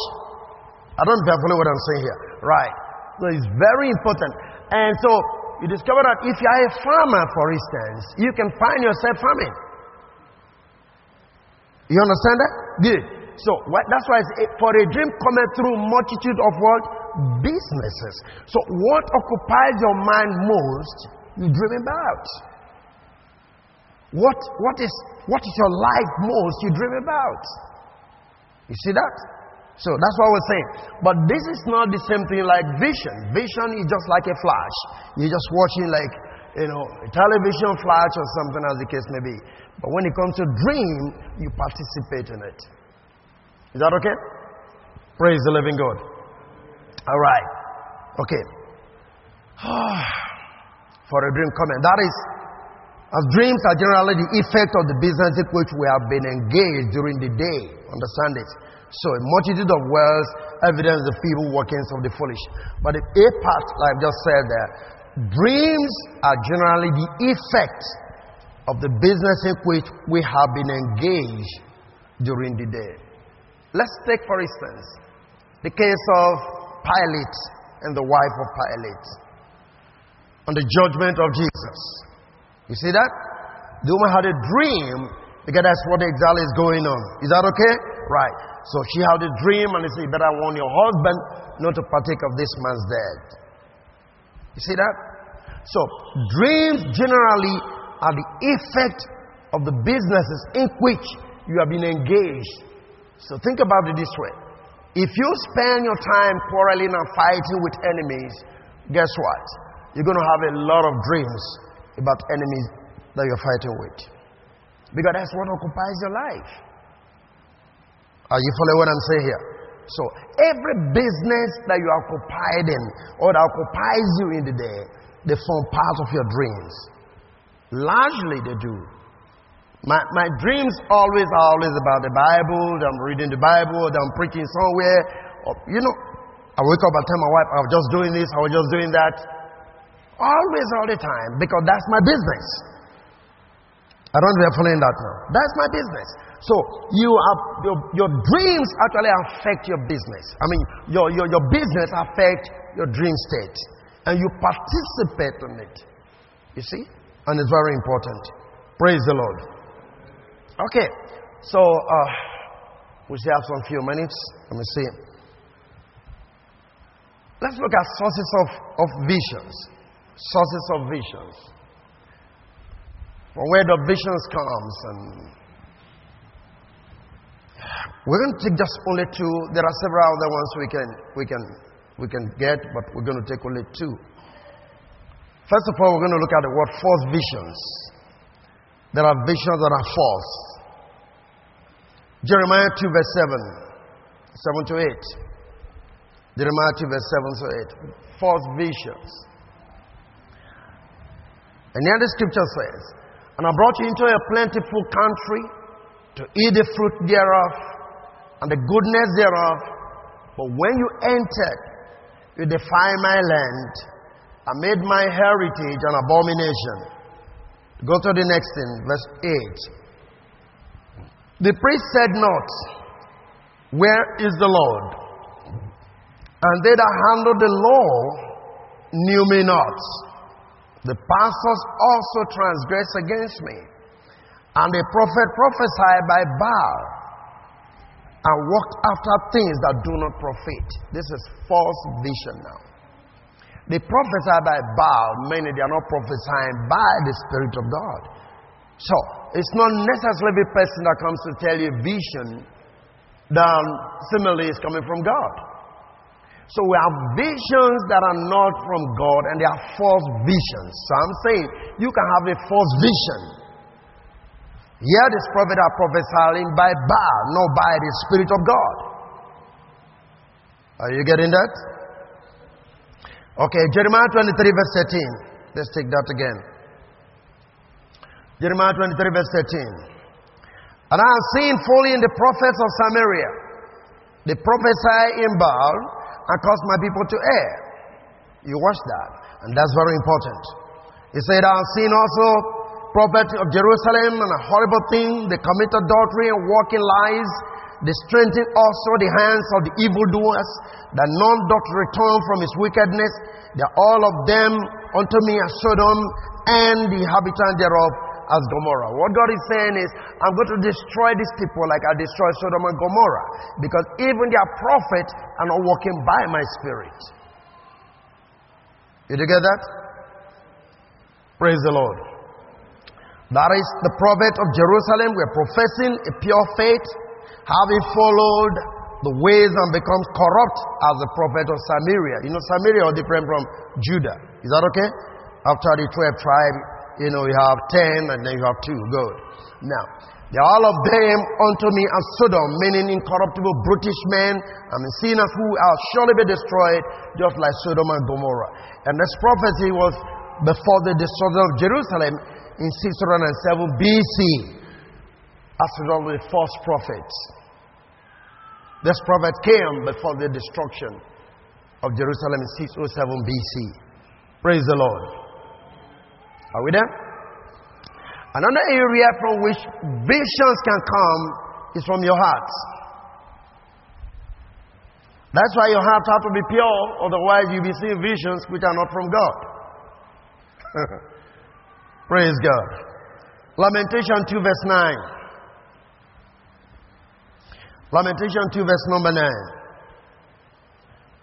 I don't follow what I'm saying here. Right. So it's very important. And so you discover that if you are a farmer, for instance, you can find yourself farming. You understand that? Good. So what, that's why for a dream cometh through multitude of what? Businesses. So what occupies your mind most, you dream about. What, what, is, what is your life most you dream about? You see that? So that's what we're saying. But this is not the same thing like vision. Vision is just like a flash. You're just watching like, you know, a television flash or something as the case may be. But when it comes to dream, you participate in it. Is that okay? Praise the living God. All right. Okay. For a dream comment. That is as dreams are generally the effect of the business in which we have been engaged during the day. Understand it? So, a multitude of wells evidence the feeble workings of the foolish. But the A part, like I've just said there, dreams are generally the effect of the business in which we have been engaged during the day. Let's take, for instance, the case of Pilate and the wife of Pilate on the judgment of Jesus. You see that? The woman had a dream because that's what exactly is going on. Is that okay? Right. So she had a dream and he said, You better warn your husband not to partake of this man's death. You see that? So, dreams generally are the effect of the businesses in which you have been engaged. So, think about it this way. If you spend your time quarreling and fighting with enemies, guess what? You're going to have a lot of dreams about enemies that you're fighting with. Because that's what occupies your life. Are you following what I'm saying here? So, every business that you are occupied in or that occupies you in the day, they form part of your dreams. Largely, they do. My, my dreams always are always about the Bible, I'm reading the Bible, I'm preaching somewhere. Or, you know, I wake up, and tell my wife, I was just doing this, I was just doing that. Always, all the time, because that's my business. I don't know if you're following that now. That's my business. So you have, your, your dreams actually affect your business. I mean, your, your, your business affect your dream state. And you participate in it. You see? And it's very important. Praise the Lord. Okay, so uh, we still have some few minutes. Let me see. Let's look at sources of, of visions. Sources of visions. Where the visions comes and we're going to take just only two. There are several other ones we can we can we can get, but we're going to take only two. First of all, we're going to look at the word false visions. There are visions that are false. Jeremiah 2, verse 7, 7 to 8. Jeremiah 2, verse 7 to 8. False visions. And here the scripture says, And I brought you into a plentiful country to eat the fruit thereof and the goodness thereof. But when you entered, you defiled my land I made my heritage an abomination. Go to the next thing, verse 8. The priest said not, Where is the Lord? And they that handled the law knew me not. The pastors also transgressed against me. And the prophet prophesied by Baal and walked after things that do not profit. This is false vision now. They prophesy by Baal, many they are not prophesying by the Spirit of God. So, it's not necessarily the person that comes to tell you vision that similarly is coming from God. So we have visions that are not from God and they are false visions. So I'm saying you can have a false vision. Here this prophet are prophesying by Baal, not by the Spirit of God. Are you getting that? Okay, Jeremiah 23 verse 13. Let's take that again. Jeremiah 23, verse 13. And I have seen fully in the prophets of Samaria, they prophesy in Baal and cause my people to err. You watch that, and that's very important. He said, I have seen also prophets of Jerusalem and a horrible thing. They commit adultery and walk in lies. They strengthen also the hands of the evildoers, that none doth return from his wickedness. They all of them unto me as Sodom and the inhabitant thereof as Gomorrah. What God is saying is, I'm going to destroy these people like I destroyed Sodom and Gomorrah. Because even their prophets are not walking by my spirit. Did you get that? Praise the Lord. That is the prophet of Jerusalem. We're professing a pure faith, having followed the ways and becomes corrupt as the prophet of Samaria. You know, Samaria are different from Judah. Is that okay? After the 12 tribes, you know, you have ten and then you have two. Good. Now, they all of them unto me as Sodom, meaning incorruptible brutish men, I mean sinners who are surely be destroyed, just like Sodom and Gomorrah. And this prophecy was before the destruction of Jerusalem in 607 BC, as result of the false prophets. This prophet came before the destruction of Jerusalem in 607 BC. Praise the Lord. Are we there? Another area from which visions can come is from your heart. That's why your heart has to be pure, otherwise you'll be seeing visions which are not from God. Praise God. Lamentation 2, verse 9. Lamentation 2, verse number 9.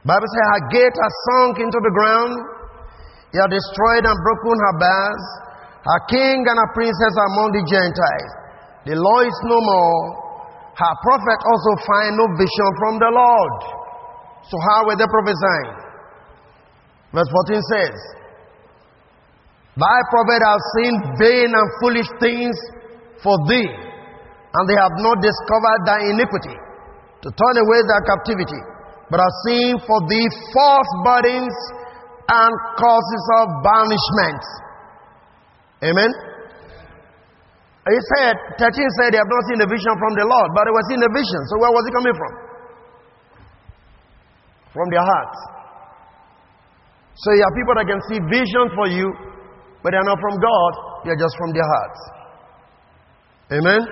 Bible says, Her gate has sunk into the ground. He has destroyed and broken her bars. Her king and her princess among the Gentiles. The law is no more. Her prophet also find no vision from the Lord. So how were they prophesying? Verse 14 says, Thy prophet have seen vain and foolish things for thee, and they have not discovered thy iniquity, to turn away thy captivity, but have seen for thee false burdens and causes of banishment. Amen. He said, 13 said they have not seen a vision from the Lord, but they were seeing a vision. So where was it coming from? From their hearts. So you have people that can see vision for you, but they are not from God, they are just from their hearts. Amen?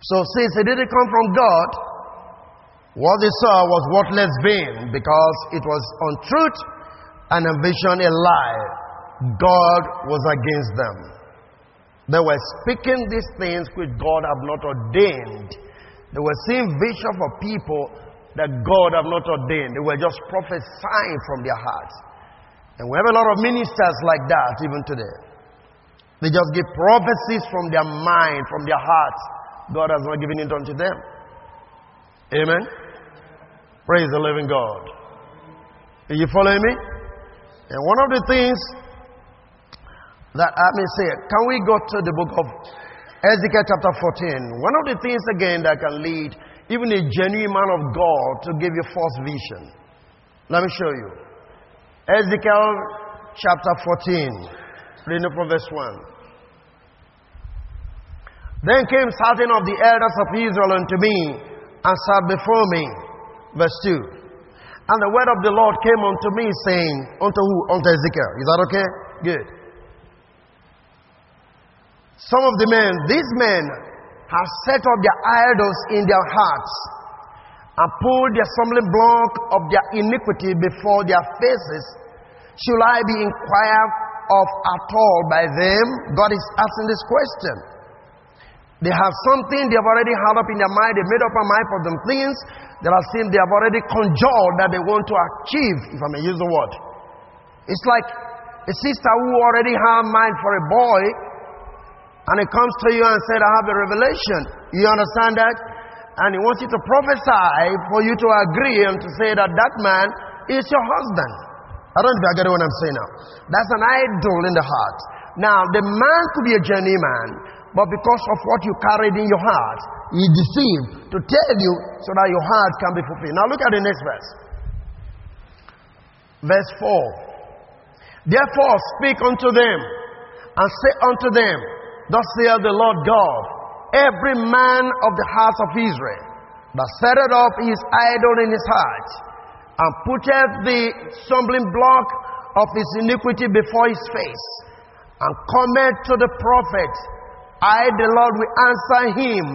So since it didn't come from God, what they saw was worthless vain because it was untruth and a vision a lie. God was against them. They were speaking these things which God have not ordained. They were seeing vision for people that God have not ordained. They were just prophesying from their hearts. And we have a lot of ministers like that even today. They just give prophecies from their mind, from their hearts. God has not given it unto them. Amen. Praise the living God. Are you following me? And one of the things that I may say, can we go to the book of Ezekiel chapter 14? One of the things again that can lead even a genuine man of God to give you false vision. Let me show you. Ezekiel chapter 14, reading from verse 1. Then came certain of the elders of Israel unto me and sat before me. Verse 2. And the word of the Lord came unto me, saying, Unto who? Unto Ezekiel. Is that okay? Good. Some of the men, these men, have set up their idols in their hearts and pulled the assembling block of their iniquity before their faces. Should I be inquired of at all by them? God is asking this question. They have something they have already had up in their mind, they made up a mind for them things that are seen they have already conjured that they want to achieve, if I may use the word. It's like a sister who already had mind for a boy, and he comes to you and said, I have a revelation. You understand that? And he wants you to prophesy for you to agree and to say that that man is your husband. I don't know if I get what I'm saying now. That's an idol in the heart. Now, the man could be a genuine man, but because of what you carried in your heart, he deceived to tell you so that your heart can be fulfilled. Now, look at the next verse. Verse 4. Therefore, speak unto them and say unto them, Thus saith the Lord God, every man of the house of Israel that setteth up his idol in his heart, and putteth the stumbling block of his iniquity before his face, and cometh to the prophet, I, the Lord, will answer him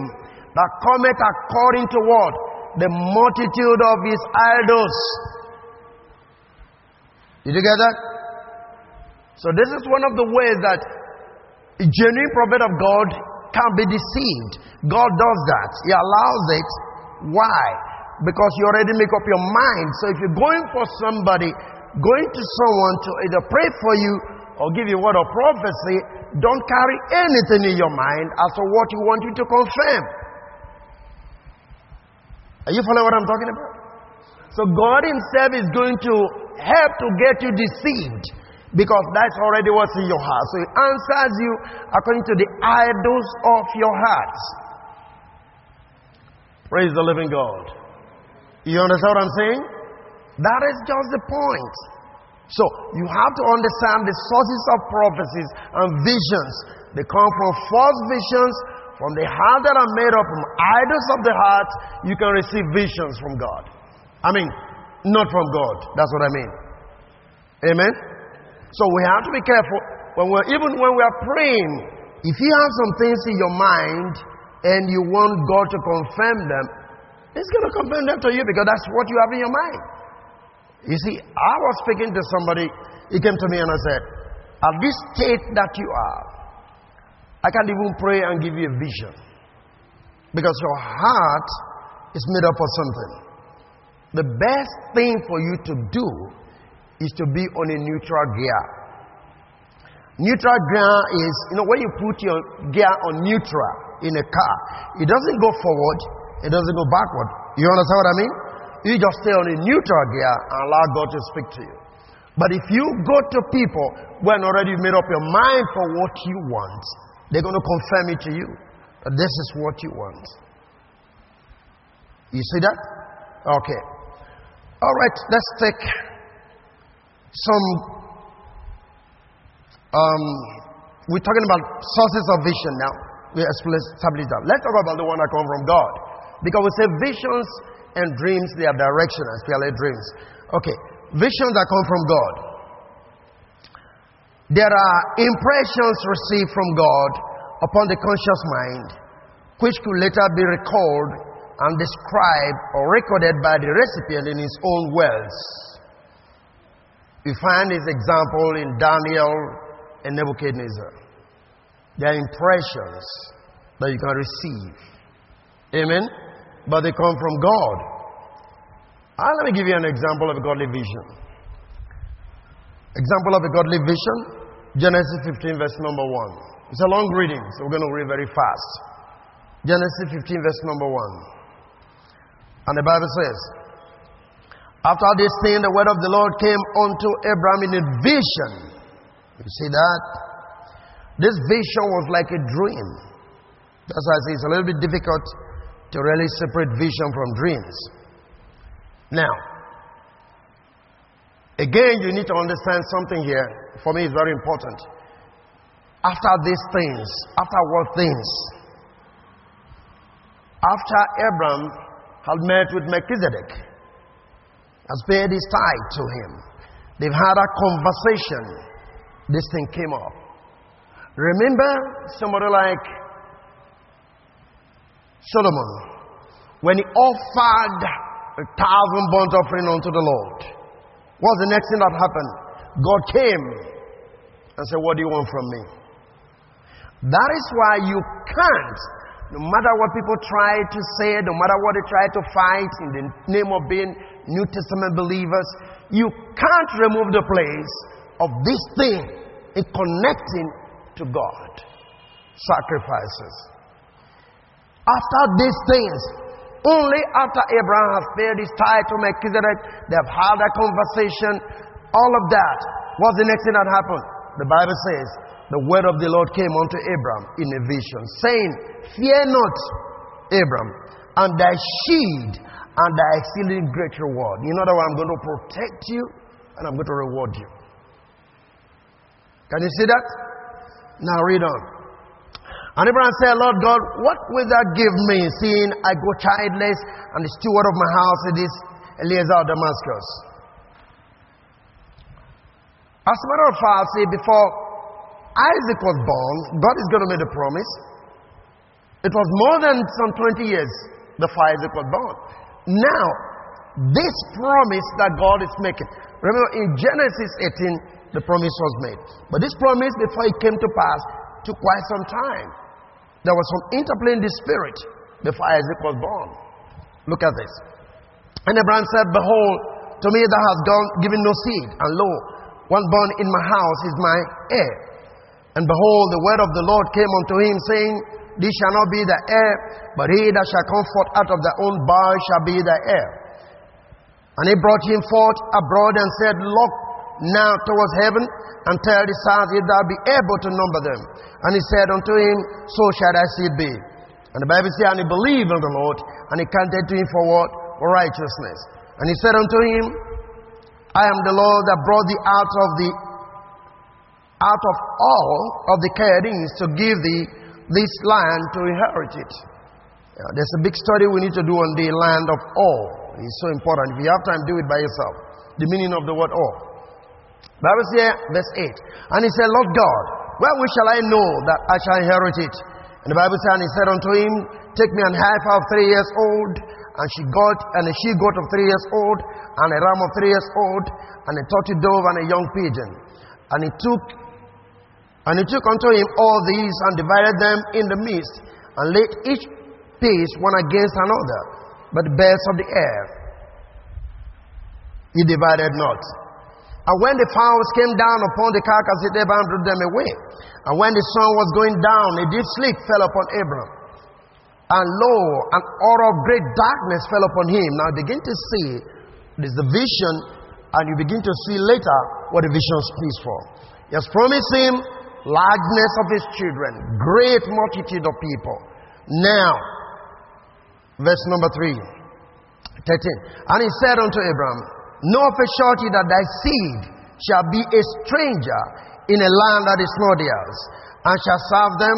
that cometh according to what? The multitude of his idols. Did you get that? So, this is one of the ways that a genuine prophet of God can be deceived. God does that. He allows it. Why? Because you already make up your mind. So if you're going for somebody, going to someone to either pray for you or give you a word of prophecy, don't carry anything in your mind as to what you want you to confirm. Are you following what I'm talking about? So God Himself is going to help to get you deceived because that's already what's in your heart. So He answers you according to the idols of your heart. Praise the living God. You understand what I'm saying? That is just the point. So you have to understand the sources of prophecies and visions. They come from false visions, from the heart that are made up from idols of the heart. You can receive visions from God. I mean, not from God. That's what I mean. Amen. So we have to be careful when we're even when we are praying. If you have some things in your mind and you want God to confirm them, He's going to confirm them to you because that's what you have in your mind. You see, I was speaking to somebody, he came to me and I said, At this state that you are, I can't even pray and give you a vision. Because your heart is made up of something. The best thing for you to do is to be on a neutral gear. Neutral gear is, you know, when you put your gear on neutral in a car, it doesn't go forward, it doesn't go backward. You understand what I mean? You just stay on a neutral gear and allow God to speak to you. But if you go to people when already you've made up your mind for what you want, they're going to confirm it to you. That this is what you want. You see that? Okay. All right, let's take some. Um, we're talking about sources of vision now. We established that. Let's talk about the one that come from God. Because we say visions and dreams, have direction, especially dreams. Okay, visions that come from God. There are impressions received from God upon the conscious mind, which could later be recalled and described or recorded by the recipient in his own words. We find this example in Daniel and Nebuchadnezzar. They are impressions that you can receive. Amen? But they come from God. Ah, let me give you an example of a godly vision. Example of a godly vision Genesis 15, verse number 1. It's a long reading, so we're going to read very fast. Genesis 15, verse number 1. And the Bible says, After this thing, the word of the Lord came unto Abraham in a vision. You see that? This vision was like a dream. That's why I say it's a little bit difficult to really separate vision from dreams. Now, again, you need to understand something here. For me, it's very important. After these things, after what things? After Abram had met with Melchizedek, has paid his tithe to him, they've had a conversation. This thing came up. Remember somebody like Solomon when he offered a thousand burnt offering unto the Lord. What's the next thing that happened? God came and said, What do you want from me? That is why you can't, no matter what people try to say, no matter what they try to fight in the name of being New Testament believers, you can't remove the place of this thing in connecting to God. Sacrifices. After these things, only after Abraham has paid his tithe to Melchizedek, they have had a conversation, all of that. What's the next thing that happened? The Bible says, the word of the Lord came unto Abraham in a vision, saying, Fear not, Abraham, and thy seed and thy exceeding great reward. You know that I'm going to protect you and I'm going to reward you. Can you see that? Now read on. And Abraham said, Lord God, what will that give me, seeing I go childless, and the steward of my house is Eliezer of Damascus? As a matter of fact, see, before Isaac was born, God is going to make a promise. It was more than some 20 years before Isaac was born. Now, this promise that God is making, remember in Genesis 18, the promise was made. But this promise, before it came to pass, took quite some time. There was some interplay in the spirit before Isaac was born. Look at this. And Abraham said, Behold, to me thou hast gone, given no seed, and lo, one born in my house is my heir. And behold, the word of the Lord came unto him, saying, This shall not be the heir, but he that shall come forth out of thy own bowels shall be the heir. And he brought him forth abroad and said, Look now towards heaven and tell the stars if thou be able to number them. And he said unto him, So shall thy seed be. And the Bible says, And he believed on the Lord, and he counted to him for what? For righteousness. And he said unto him, I am the Lord that brought thee out of the out of Ur of the Chaldeans to give thee this land to inherit it. Yeah, there's a big study we need to do on the land of Ur. It's so important. If you have time, do it by yourself. The meaning of the word Ur. Bible says, verse 8. And he said, Lord God, wherewith shall I know that I shall inherit it? And the Bible says, and he said unto him, Take me an heifer of three years old, and she got and a she goat of three years old, and a ram of three years old, and a turtle dove and a young pigeon. And he took and he took unto him all these and divided them in the midst, and laid each piece one against another, but the birds of the air. He divided not. And when the fowls came down upon the carcass, it Abraham drew them away. And when the sun was going down, a deep sleep fell upon Abraham. And lo, an aura of great darkness fell upon him. Now begin to see, this is the vision, and you begin to see later what the vision speaks for. He has promised him largeness of his children, great multitude of people. Now, verse number 3, 13. And he said unto Abraham, Know of a surety that thy seed shall be a stranger in a land that is not theirs, and shall serve them,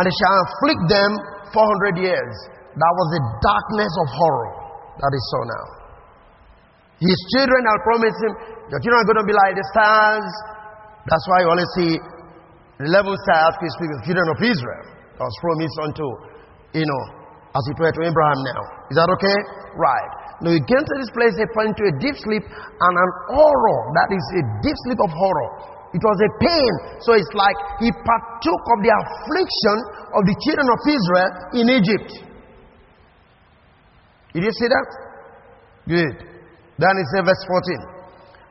and shall afflict them 400 years. That was the darkness of horror that he saw now. His children, promise him, your children are going to be like the stars. That's why you always see the level star after he speaks the children of Israel. That was promised unto, you know, as he prayed to Abraham now. Is that okay? Right. Now he came to this place, he fell into a deep sleep and an horror. That is a deep sleep of horror. It was a pain. So it's like he partook of the affliction of the children of Israel in Egypt. Did you see that? Good. Then it says verse 14.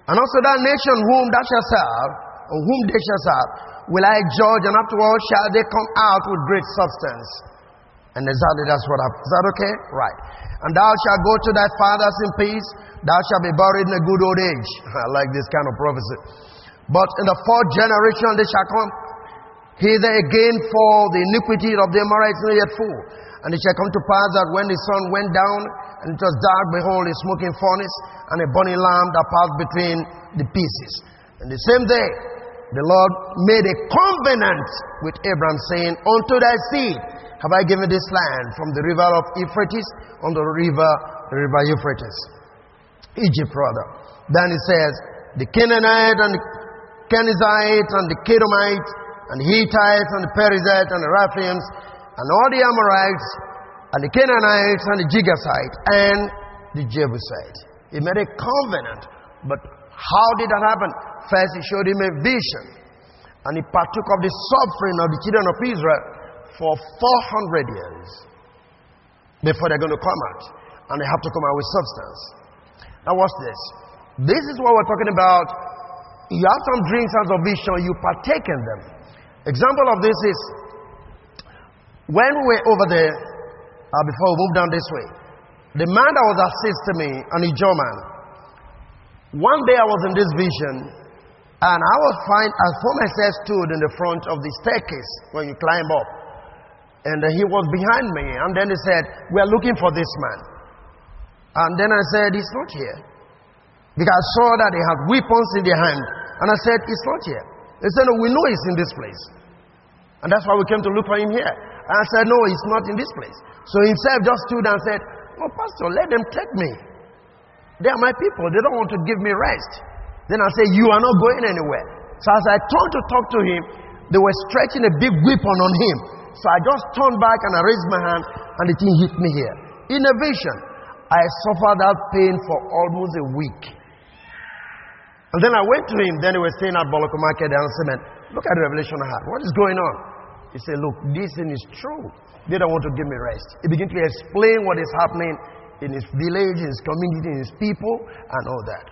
And also that nation whom thou shalt serve, or whom they shall serve, will I judge, and afterwards shall they come out with great substance. And exactly that's what happened. Is that okay? Right. And thou shalt go to thy fathers in peace. Thou shalt be buried in a good old age. I like this kind of prophecy. But in the fourth generation they shall come hither again for the iniquity of the Amorites not yet full. And it shall come to pass that when the sun went down and it was dark, behold, a smoking furnace and a burning lamp that passed between the pieces. And the same day, the Lord made a covenant with Abraham, saying, Unto thy seed have I given this land from the river of Euphrates on the river, the river Euphrates. Egypt, rather. Then he says, The Canaanite and the Kenizzite and the Kedemite and the Hittites and the Perizzite and the Rephaims and all the Amorites and the Canaanites and the Girgashite and the Jebusite. He made a covenant. But how did that happen? First, he showed him a vision. And he partook of the suffering of the children of Israel for 400 years before they're going to come out. And they have to come out with substance. Now, watch this. This is what we're talking about. You have some dreams and of vision, you partake in them. Example of this is when we were over there, uh, before we moved down this way, the man that was assisting me, an a German, one day I was in this vision, and I was fine. I found myself stood in the front of the staircase when you climb up. And uh, he was behind me. And then he said, We are looking for this man. And then I said, He's not here. Because I saw that they had weapons in their hand. And I said, He's not here. They said, No, we know he's in this place. And that's why we came to look for him here. And I said, No, he's not in this place. So himself just stood and said, Oh, Pastor, let them take me. They are my people. They don't want to give me rest. Then I said, You are not going anywhere. So as I turned to talk to him, they were stretching a big weapon on him. So I just turned back and I raised my hand and the thing hit me here. In a vision, I suffered that pain for almost a week. And then I went to him, then he was staying at Boloko Market and I said, Man, look at the revelation I had. What is going on? He said, Look, this thing is true. They don't want to give me rest. He began to explain what is happening in his village, in his community, in his people, and all that.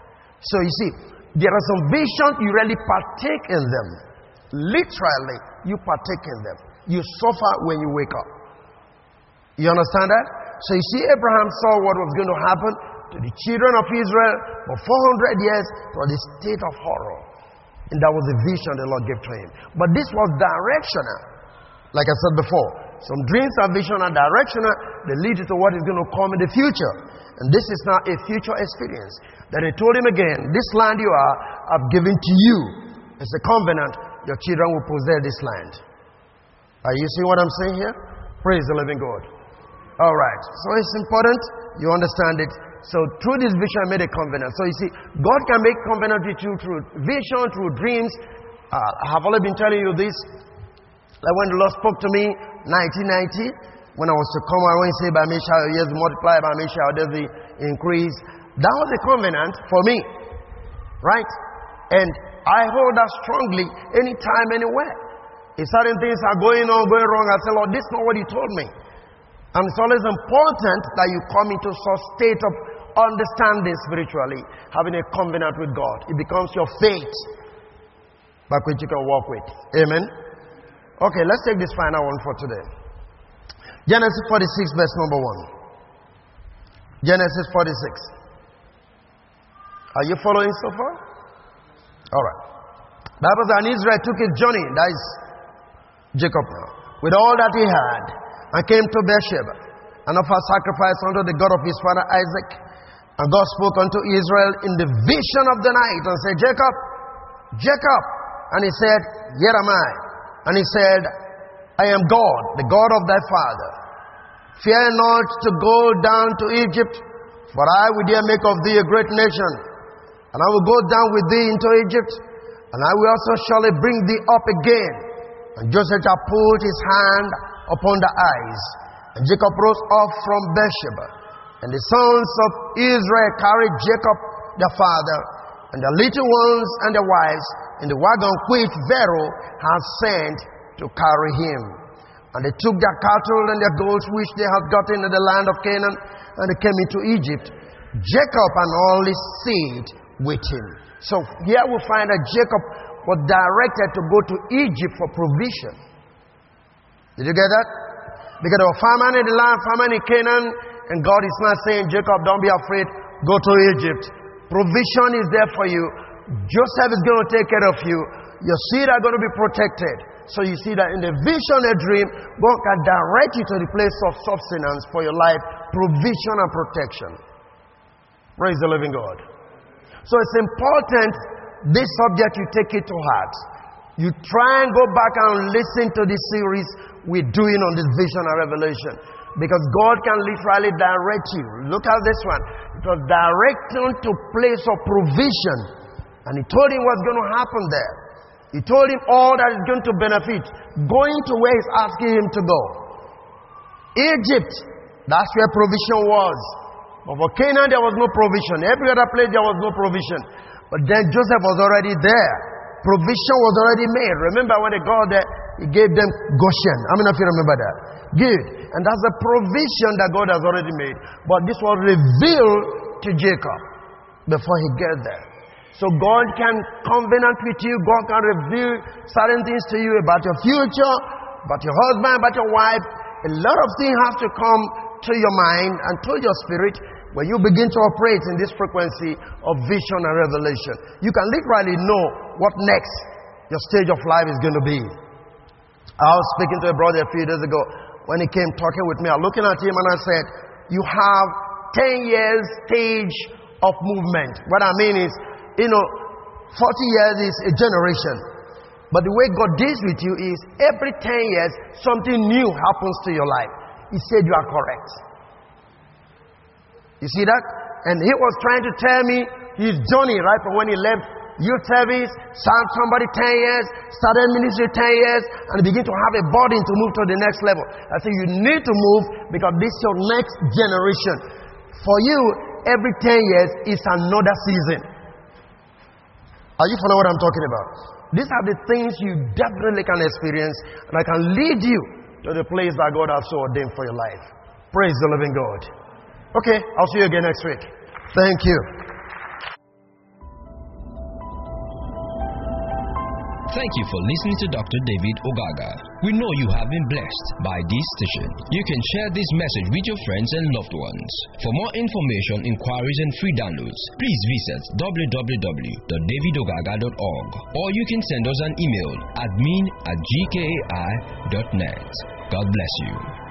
So you see, there are some visions you really partake in them. Literally, you partake in them. You suffer when you wake up. You understand that? So you see, Abraham saw what was going to happen to the children of Israel for 400 years to the state of horror. And that was the vision the Lord gave to him. But this was directional. Like I said before, some dreams are vision and directional. They lead you to what is going to come in the future. And this is now a future experience. Then he told him again, This land you are, I've given to you. It's a covenant. Your children will possess this land. Are you seeing what I'm saying here? Praise the living God. All right. So it's important you understand it. So through this vision, I made a covenant. So you see, God can make covenant with you through vision, through dreams. Uh, I have already been telling you this. Like when the Lord spoke to me, 1990, when I was to come, I won't say by me shall years multiply, by me shall there be increase. That was a covenant for me, right? And I hold that strongly anytime, anywhere. If certain things are going on, going wrong, I say, Lord, this is not what you told me. And it's always important that you come into such state of understanding spiritually, having a covenant with God. It becomes your faith by which you can walk with. Amen. Okay, let's take this final one for today. Genesis 46, verse number 1. Genesis 46. Are you following so far? All right. Bible says, and Israel took his journey, that is Jacob now, with all that he had, and came to Beersheba, and offered sacrifice unto the God of his father Isaac. And God spoke unto Israel in the vision of the night, and said, Jacob, Jacob. And he said, Here am I. And he said, I am God, the God of thy father. Fear not to go down to Egypt, for I will there make of thee a great nation. And I will go down with thee into Egypt, and I will also surely bring thee up again. And Joseph put his hand upon the eyes. And Jacob rose up from Beersheba. And the sons of Israel carried Jacob their father, and the little ones and their wives, in the wagon which Pharaoh had sent to carry him. And they took their cattle and their goats which they had gotten in the land of Canaan, and they came into Egypt. Jacob and all his seed with him. So here we find that Jacob was directed to go to Egypt for provision. Did you get that? Because there famine in the land, famine in Canaan, and God is not saying, Jacob, don't be afraid, go to Egypt. Provision is there for you. Joseph is going to take care of you. Your seed are going to be protected. So you see that in the vision, a dream, God can direct you to the place of substance for your life, provision and protection. Praise the living God. So it's important this subject you take it to heart. You try and go back and listen to this series we're doing on this vision and revelation. Because God can literally direct you. Look at this one. It was directing to place of provision. And he told him what's going to happen there. He told him all that is going to benefit. Going to where he's asking him to go. Egypt, that's where provision was. But for Canaan, there was no provision. Every other place, there was no provision. But then Joseph was already there. Provision was already made. Remember when they got there, he gave them Goshen. How many of you remember that? Good. And that's a provision that God has already made. But this was revealed to Jacob before he get there. So God can covenant with you. God can reveal certain things to you about your future, about your husband, about your wife. A lot of things have to come to your mind and to your spirit when you begin to operate in this frequency of vision and revelation. You can literally know what next your stage of life is going to be. I was speaking to a brother a few days ago when he came talking with me. I'm looking at him and I said, You have 10 years stage of movement. What I mean is, you know, 40 years is a generation. But the way God deals with you is every 10 years, something new happens to your life. He said, You are correct. You see that? And he was trying to tell me his journey, right, from when he left youth service, served somebody 10 years, started ministry 10 years, and begin to have a burden to move to the next level. I say you need to move because this is your next generation. For you, every 10 years is another season. Are you following what I'm talking about? These are the things you definitely can experience, and I can lead you to the place that God has so ordained for your life. Praise the living God. Okay, I'll see you again next week. Thank you. Thank you for listening to Dr. David Ogaga. We know you have been blessed by this station. You can share this message with your friends and loved ones. For more information, inquiries, and free downloads, please visit www.davidogaga.org or you can send us an email admin at gkai.net. God bless you.